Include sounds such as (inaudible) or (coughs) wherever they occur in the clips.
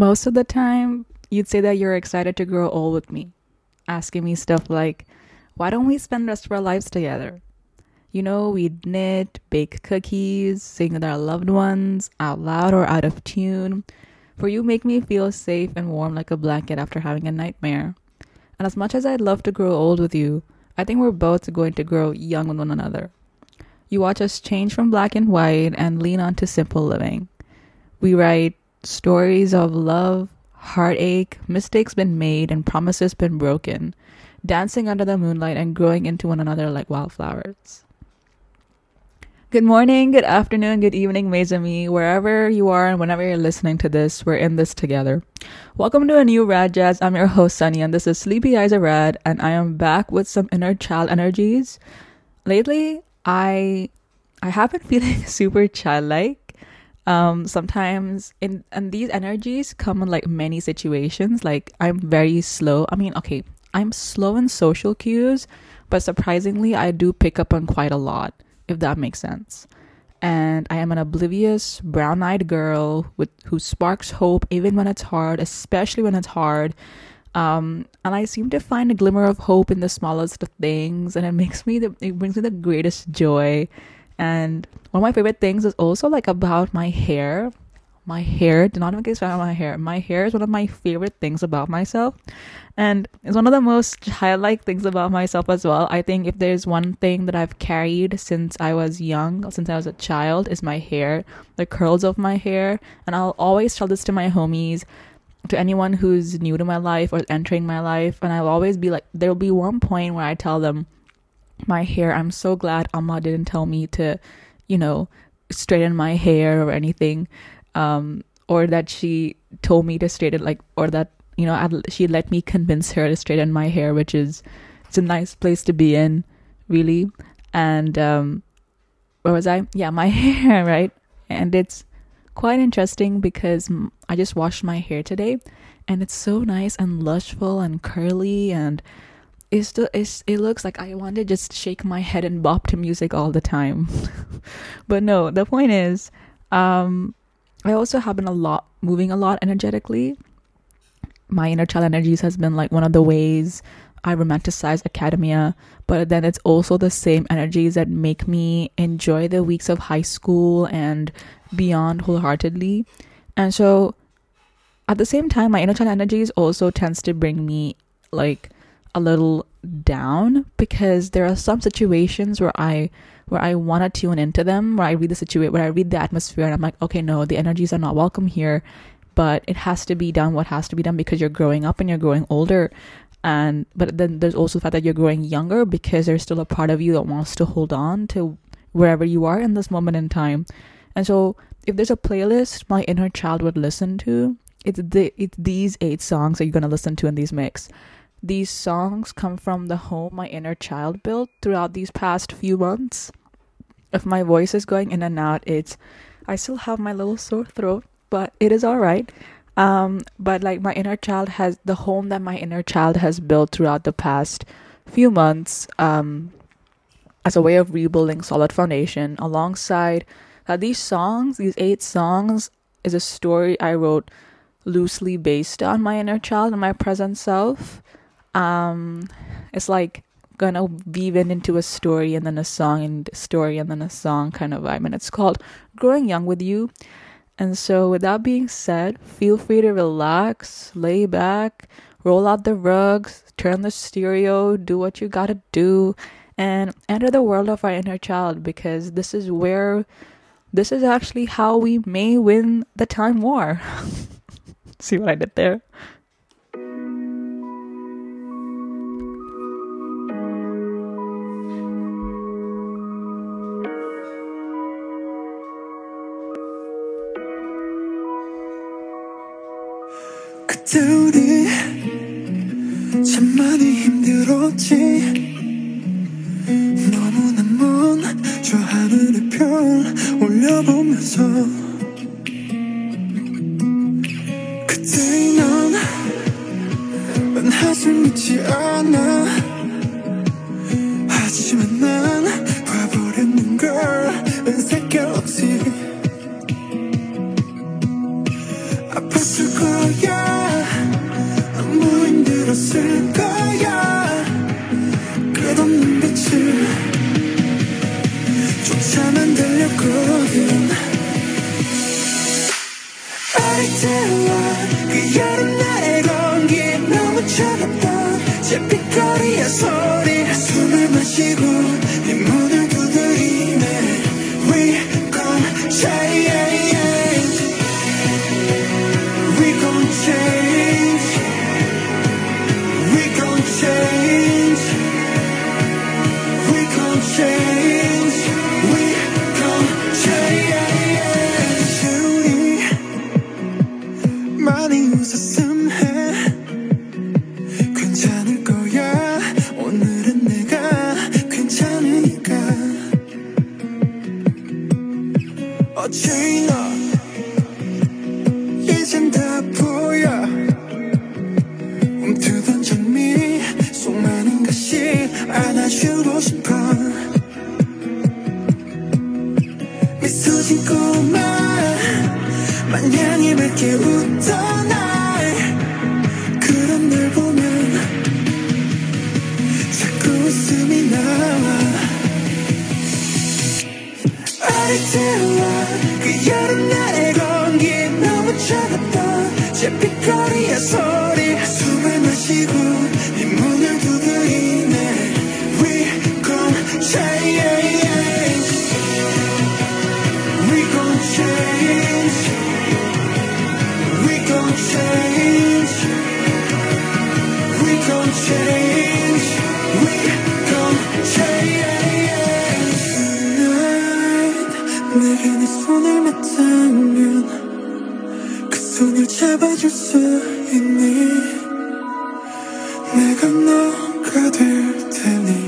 Most of the time, you'd say that you're excited to grow old with me, asking me stuff like, why don't we spend the rest of our lives together? You know, we'd knit, bake cookies, sing with our loved ones, out loud or out of tune. For you make me feel safe and warm like a blanket after having a nightmare. And as much as I'd love to grow old with you, I think we're both going to grow young with one another. You watch us change from black and white and lean on to simple living. We write stories of love, heartache, mistakes been made, and promises been broken, dancing under the moonlight and growing into one another like wildflowers. Good morning, good afternoon, good evening, mes amis, wherever you are and whenever you're listening to this, we're in this together. Welcome to a new Rad Jazz. I'm your host, Sunny, and this is Sleepy Eyes of Rad, and I am back with some inner child energies. Lately, I I have been (laughs) feeling super childlike. Um, sometimes in and these energies come in like many situations. Like I'm very slow. I mean, okay, I'm slow in social cues, but surprisingly, I do pick up on quite a lot if that makes sense. And I am an oblivious, brown eyed girl with who sparks hope even when it's hard, especially when it's hard. Um, and I seem to find a glimmer of hope in the smallest of things, and it makes me the it brings me the greatest joy. And one of my favorite things is also like about my hair. My hair do not even get started on my hair. My hair is one of my favorite things about myself. And it's one of the most childlike things about myself as well. I think if there's one thing that i've carried since i was young since i was a child is my hair the curls of my hair. And i'll always tell this to my homies to anyone who's new to my life or entering my life. And i'll always be like there'll be one point where i tell them my hair. I'm so glad amma didn't tell me to you know straighten my hair or anything um, or that she told me to straighten like or that you know I'd, she let me convince her to straighten my hair which is it's a nice place to be in really. And um where was i? Yeah my (laughs) hair right? And it's quite interesting because i just washed my hair today and it's so nice and lushful and curly and still it's, it looks like i want to just shake my head and bop to music all the time (laughs) but no the point is um I also have been a lot moving a lot energetically. My inner child energies has been like one of the ways I romanticize academia, but then it's also the same energies that make me enjoy the weeks of high school and beyond wholeheartedly. And so at the same time, my inner child energies also tends to bring me like a little down because there are some situations where I where I want to tune into them, where I read the situation, where I read the atmosphere, and I'm like, okay, no, the energies are not welcome here, but it has to be done what has to be done because you're growing up and you're growing older. And but then there's also the fact that you're growing younger because there's still a part of you that wants to hold on to wherever you are in this moment in time. And so if there's a playlist my inner child would listen to, it's the it's these eight songs that you're gonna listen to in these mix. These songs come from the home my inner child built throughout these past few months if my voice is going in and out, it's I still have my little sore throat, but it is all right. Um, but like my inner child has the home that my inner child has built throughout the past few months um, as a way of rebuilding solid foundation alongside uh, these songs these eight songs is a story i wrote loosely based on my inner child and my present self um, it's like gonna weave it into a story and then a song and story and then a song kind of vibe. And it's called Growing Young with You. And so, with that being said, feel free to relax, lay back, roll out the rugs, turn the stereo, do what you gotta do, and enter the world of our inner child because this is where, this is actually how we may win the time war. (laughs) See what I did there? 그때 우리 참 많이 힘들었지. 너무나 먼저 하늘의 별 올려보면서 मुझसे सम है 내게 네 손을 맡으면 그 손을 잡아줄 수 있니? 내가 너가 될 테니.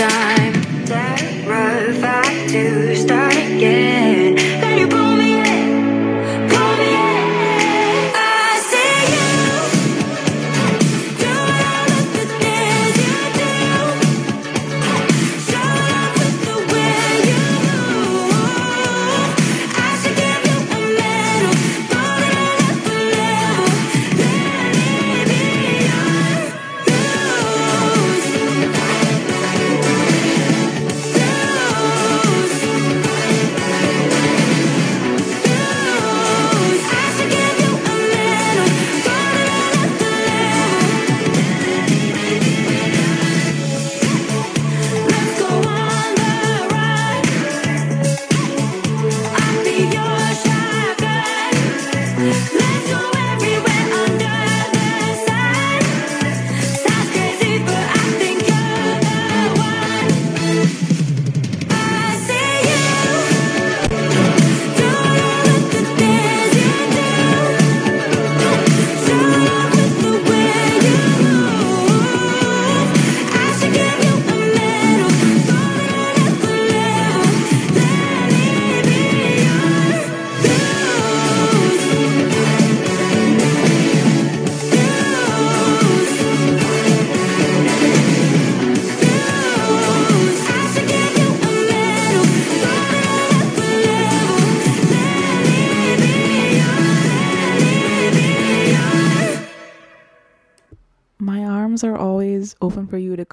die.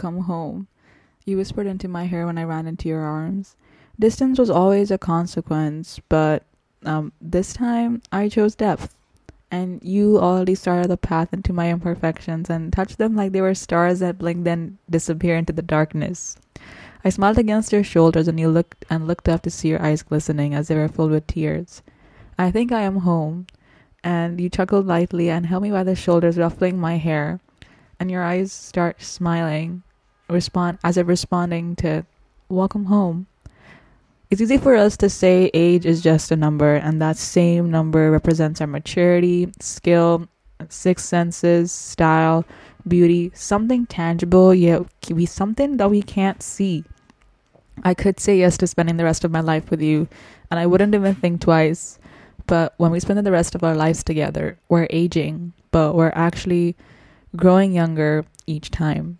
Come home. You whispered into my hair when I ran into your arms. Distance was always a consequence, but um, this time I chose depth. And you already started the path into my imperfections and touched them like they were stars that blink then disappear into the darkness. I smiled against your shoulders and you looked and looked up to see your eyes glistening as they were filled with tears. I think I am home. And you chuckled lightly and held me by the shoulders, ruffling my hair. And your eyes start smiling, respond as if responding to welcome home. It's easy for us to say age is just a number, and that same number represents our maturity, skill, sixth senses, style, beauty, something tangible, yet be something that we can't see. I could say yes to spending the rest of my life with you, and I wouldn't even think twice. But when we spend the rest of our lives together, we're aging, but we're actually growing younger each time.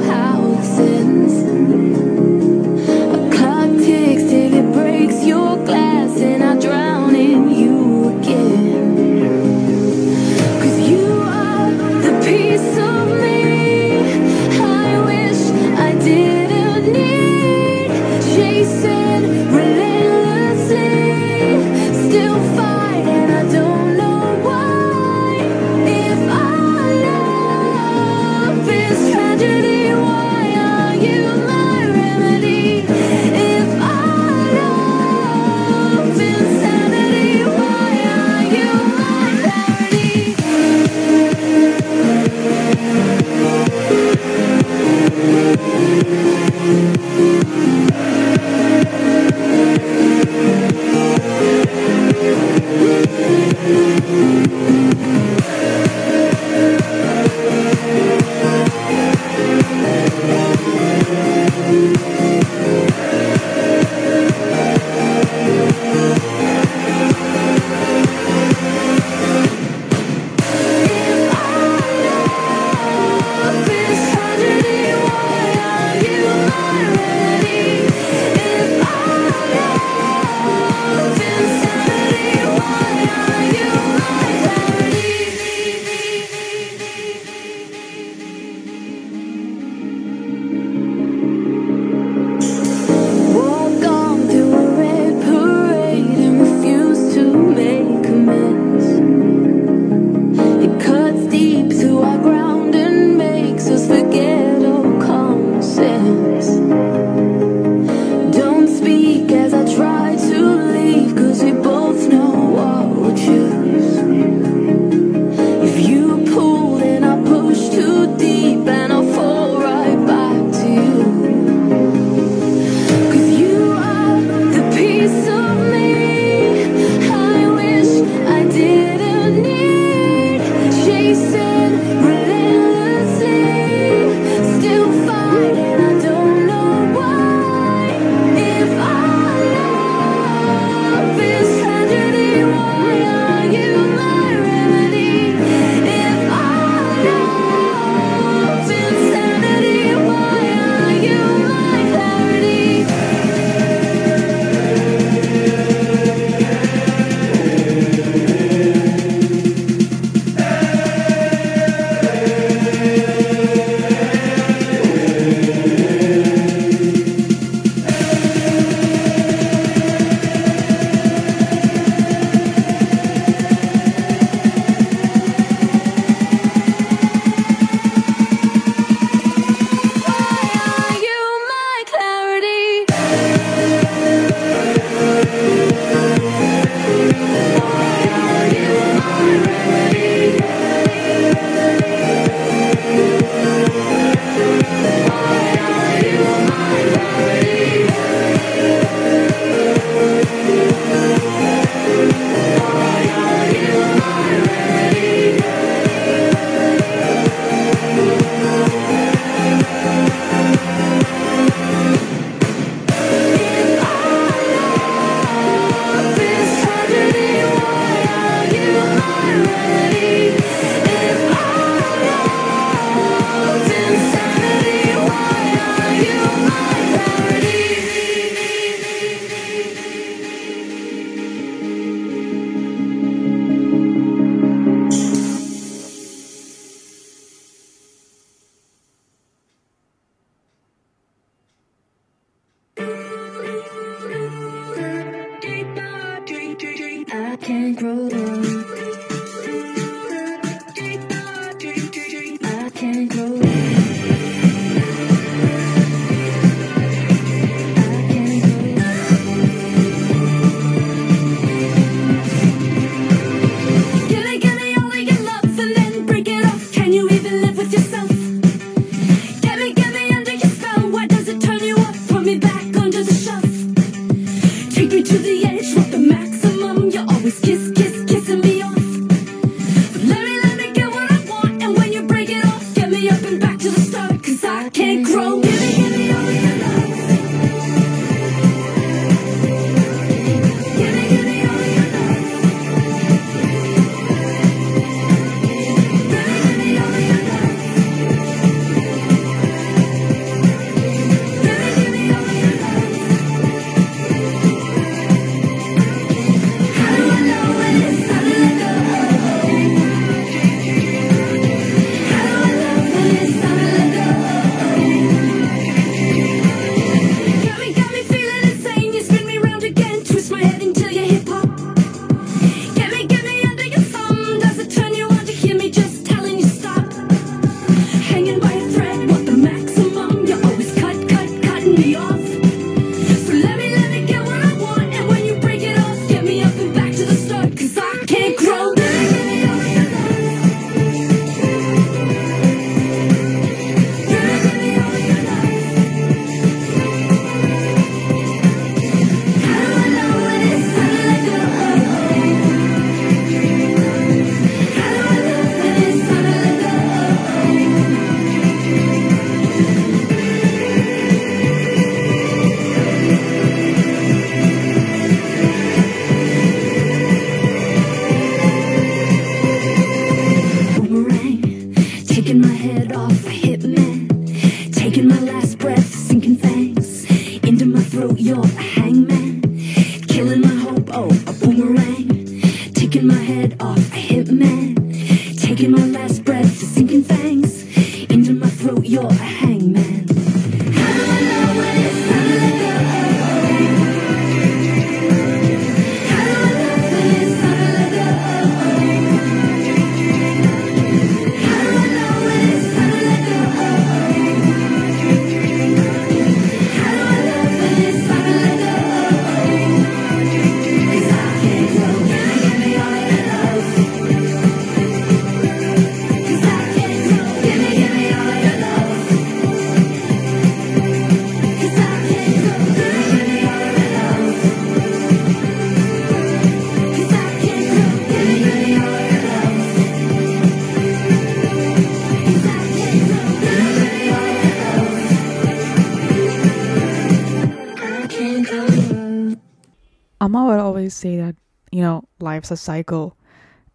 Amma would always say that, you know, life's a cycle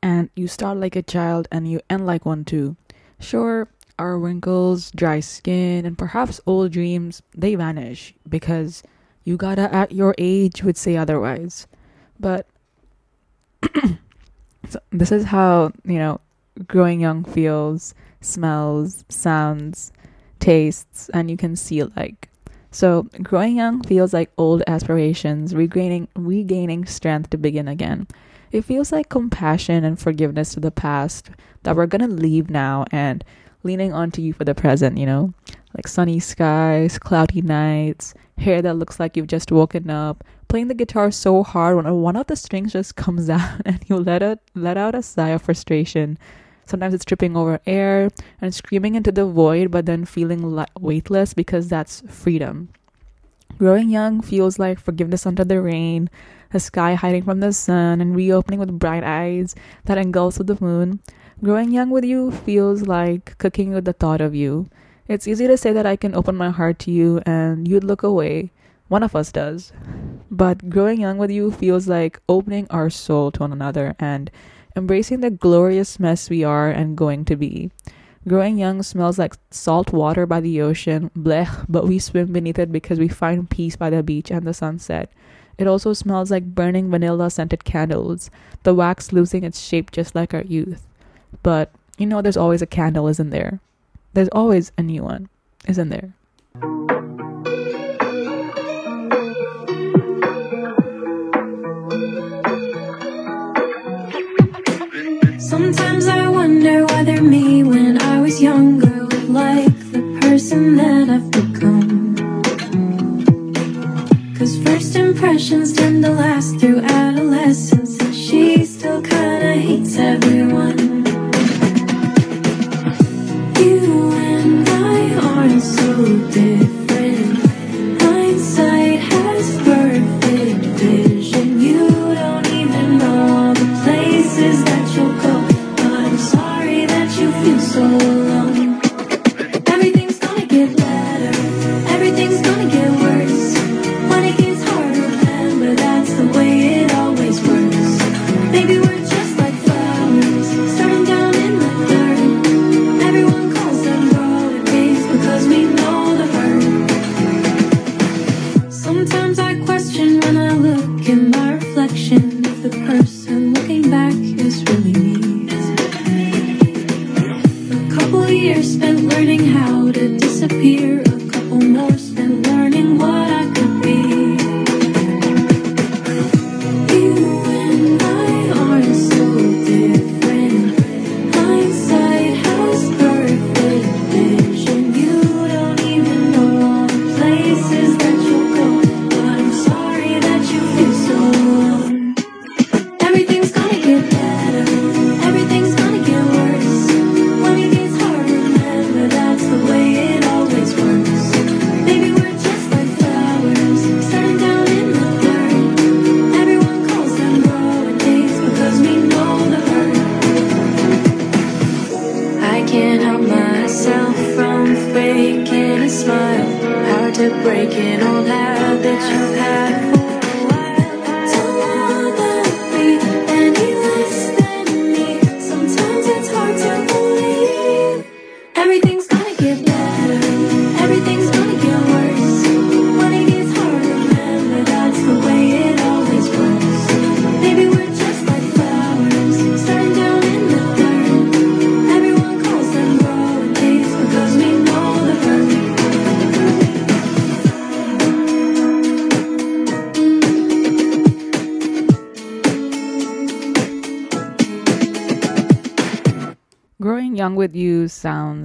and you start like a child and you end like one too. Sure, our wrinkles, dry skin, and perhaps old dreams, they vanish because you gotta at your age would say otherwise. But (coughs) so this is how, you know, growing young feels, smells, sounds, tastes, and you can see like. So growing young feels like old aspirations, regaining regaining strength to begin again. It feels like compassion and forgiveness to the past that we're gonna leave now and leaning onto you for the present, you know? Like sunny skies, cloudy nights, hair that looks like you've just woken up, playing the guitar so hard when one of the strings just comes (laughs) out and you let out let out a sigh of frustration. Sometimes it's tripping over air and screaming into the void, but then feeling li- weightless because that's freedom. Growing young feels like forgiveness under the rain, a sky hiding from the sun, and reopening with bright eyes that engulfs with the moon. Growing young with you feels like cooking with the thought of you. It's easy to say that I can open my heart to you and you'd look away. One of us does. But growing young with you feels like opening our soul to one another and embracing the glorious mess we are and going to be. Growing young smells like salt water by the ocean, blech, but we swim beneath it because we find peace by the beach and the sunset. It also smells like burning vanilla scented candles, the wax losing its shape just like our youth. But you know, there's always a candle, isn't there? There's always a new one, isn't there? Wonder whether me when I was younger would like the person that I've become. Cause first impressions tend to last through adolescence, and she still kinda hates everyone.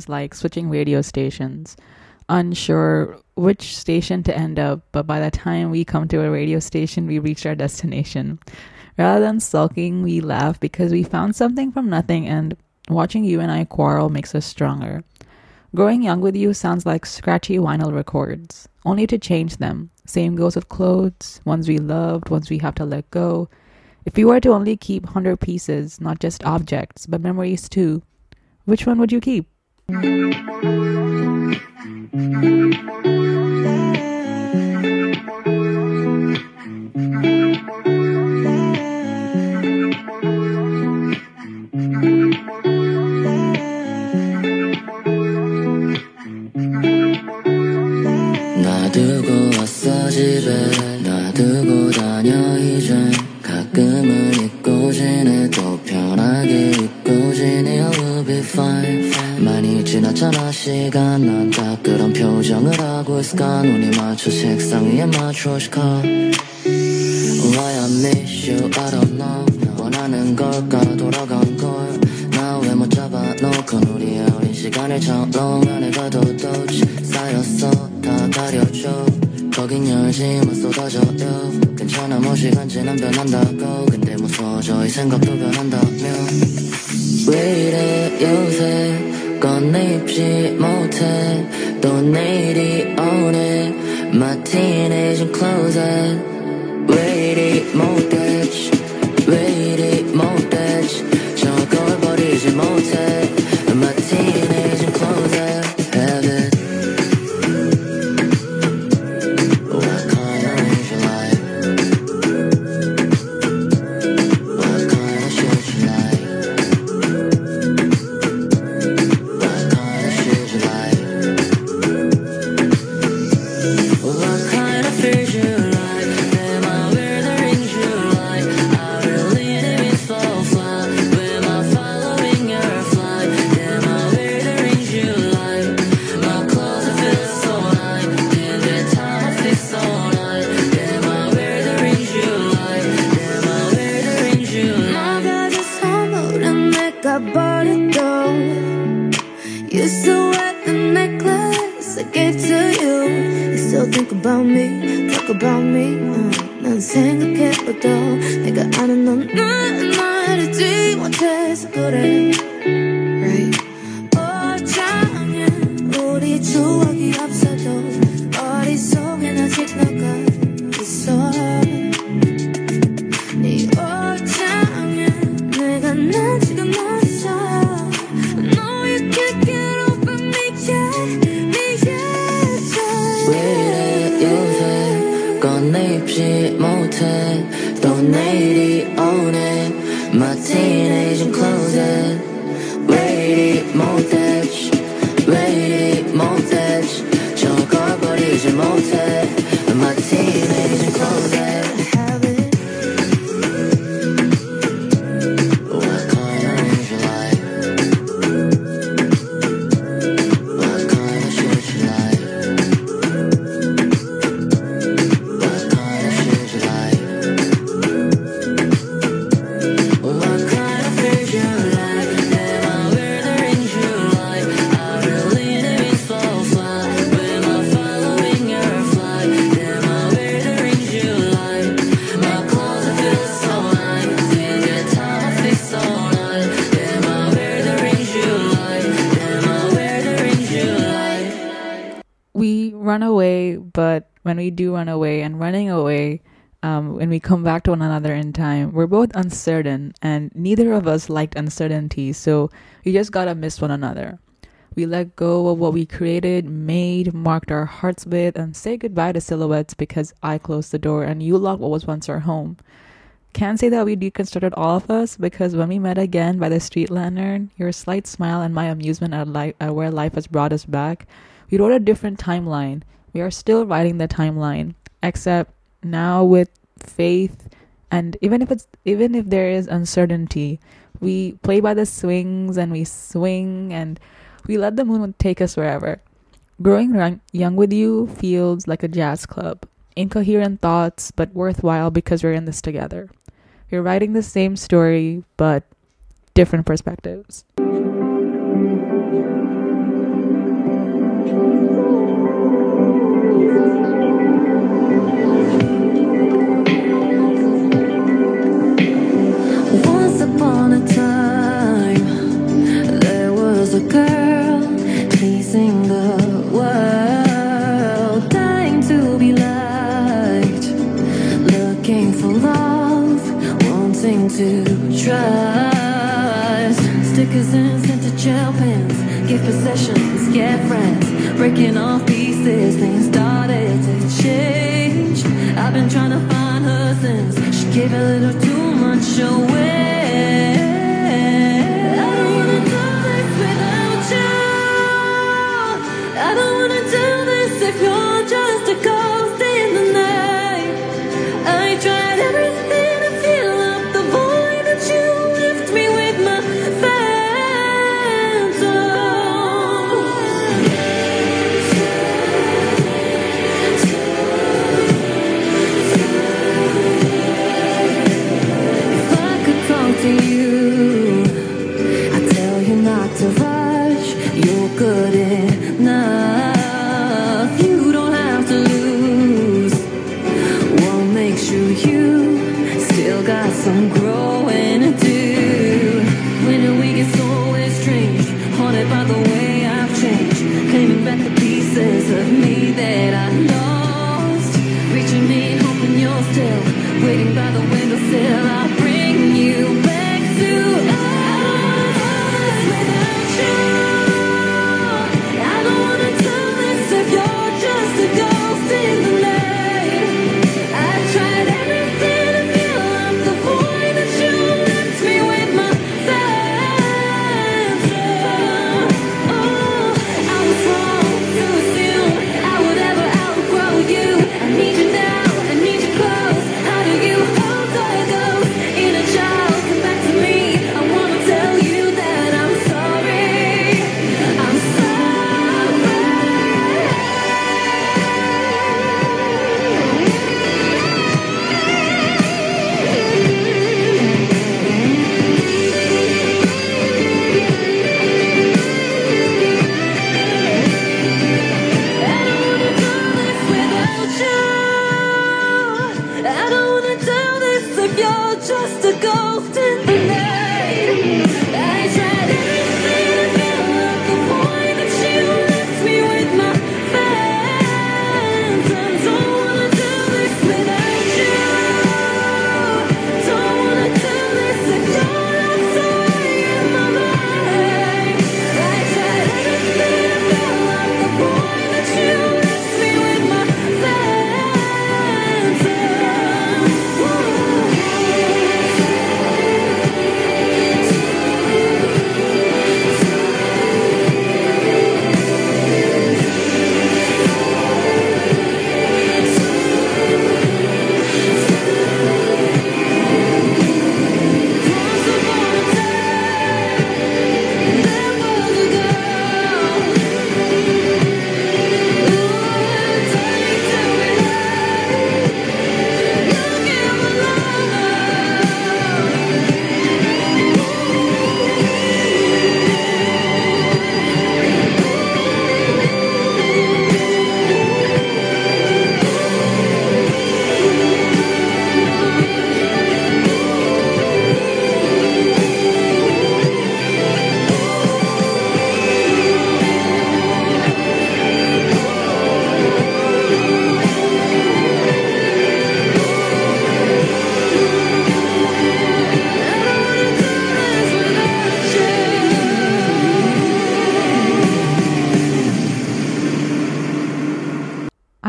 Sounds like switching radio stations. Unsure which station to end up, but by the time we come to a radio station, we reached our destination. Rather than sulking, we laugh because we found something from nothing, and watching you and I quarrel makes us stronger. Growing young with you sounds like scratchy vinyl records, only to change them. Same goes with clothes, ones we loved, ones we have to let go. If you were to only keep 100 pieces, not just objects, but memories too, which one would you keep? 놔두고 왔어 집에. 놔두고 다녀 이젠 가끔은 잊고 지내. 또 편하게 잊고 지내 I'll be fine 많이 지났잖아 시간. 난다 그런 표정을 하고 있을까? 눈이 맞춰 책상 위에 맞춰 시카 Why I miss you I don't know. 원하는 걸까? 돌아간 걸 나 왜 못 잡아놓고 우리의 어린 시간을 처럼 안에 가도 또 쌓였어. 다 가려줘. 거긴 열지만 쏟아져요. 괜찮아 뭐 시간 지난 변한다고. 근데 무서워져 이 생각도 변한다며 왜 이래 요새 꺼내입지 못해 또 내일이 오네 My teenage closet 왜 이리 못됐 about me, talk about me uh, 난 생각해봐도 내가 아는 넌 나는 말하지 못해서 그래 Run away and running away, um, when we come back to one another in time, we're both uncertain, and neither of us liked uncertainty, so we just gotta miss one another. We let go of what we created, made, marked our hearts with, and say goodbye to silhouettes because I closed the door and you locked what was once our home. Can't say that we deconstructed all of us because when we met again by the street lantern, your slight smile and my amusement at, li- at where life has brought us back, we wrote a different timeline. We are still writing the timeline, except now with faith and even if it's even if there is uncertainty, we play by the swings and we swing and we let the moon take us wherever. Growing young- young with you feels like a jazz club. Incoherent thoughts, but worthwhile because we're in this together. We're writing the same story, but different perspectives. Girl chasing the world, dying to be liked, looking for love, wanting to trust. Stickers and scented gel pens, gift possessions, get friends, breaking off pieces. Things started to change. I've been trying to find her since she gave a little too much away.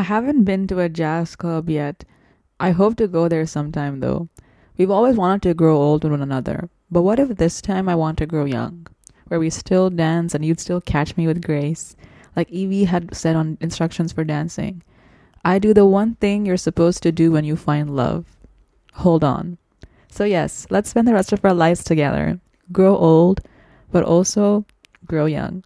I haven't been to a jazz club yet. I hope to go there sometime though. We've always wanted to grow old with one another, but what if this time I want to grow young? Where we still dance and you'd still catch me with grace, like Evie had said on instructions for dancing. I do the one thing you're supposed to do when you find love. Hold on. So, yes, let's spend the rest of our lives together. Grow old, but also grow young.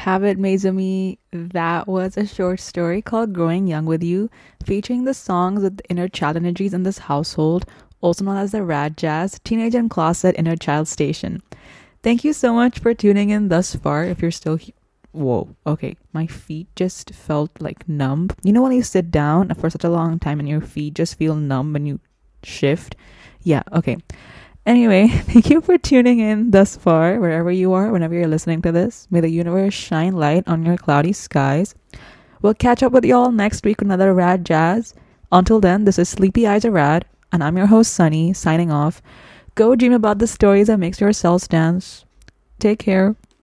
Have it, Maizumi. That was a short story called Growing Young with You, featuring the songs with the inner child energies in this household, also known as the Rad Jazz Teenage in Closet Inner Child Station. Thank you so much for tuning in thus far. If you're still he- Whoa, okay. My feet just felt like numb. You know when you sit down for such a long time and your feet just feel numb when you shift? Yeah, okay. Anyway, (laughs) thank you for tuning in thus far, wherever you are, whenever you're listening to this. May the universe shine light on your cloudy skies. We'll catch up with y'all next week with another Rad Jazz. Until then, this is Sleepy Eyes Are Rad, and I'm your host, Sunny, signing off. Go dream about the stories that makes your cells dance. Take care.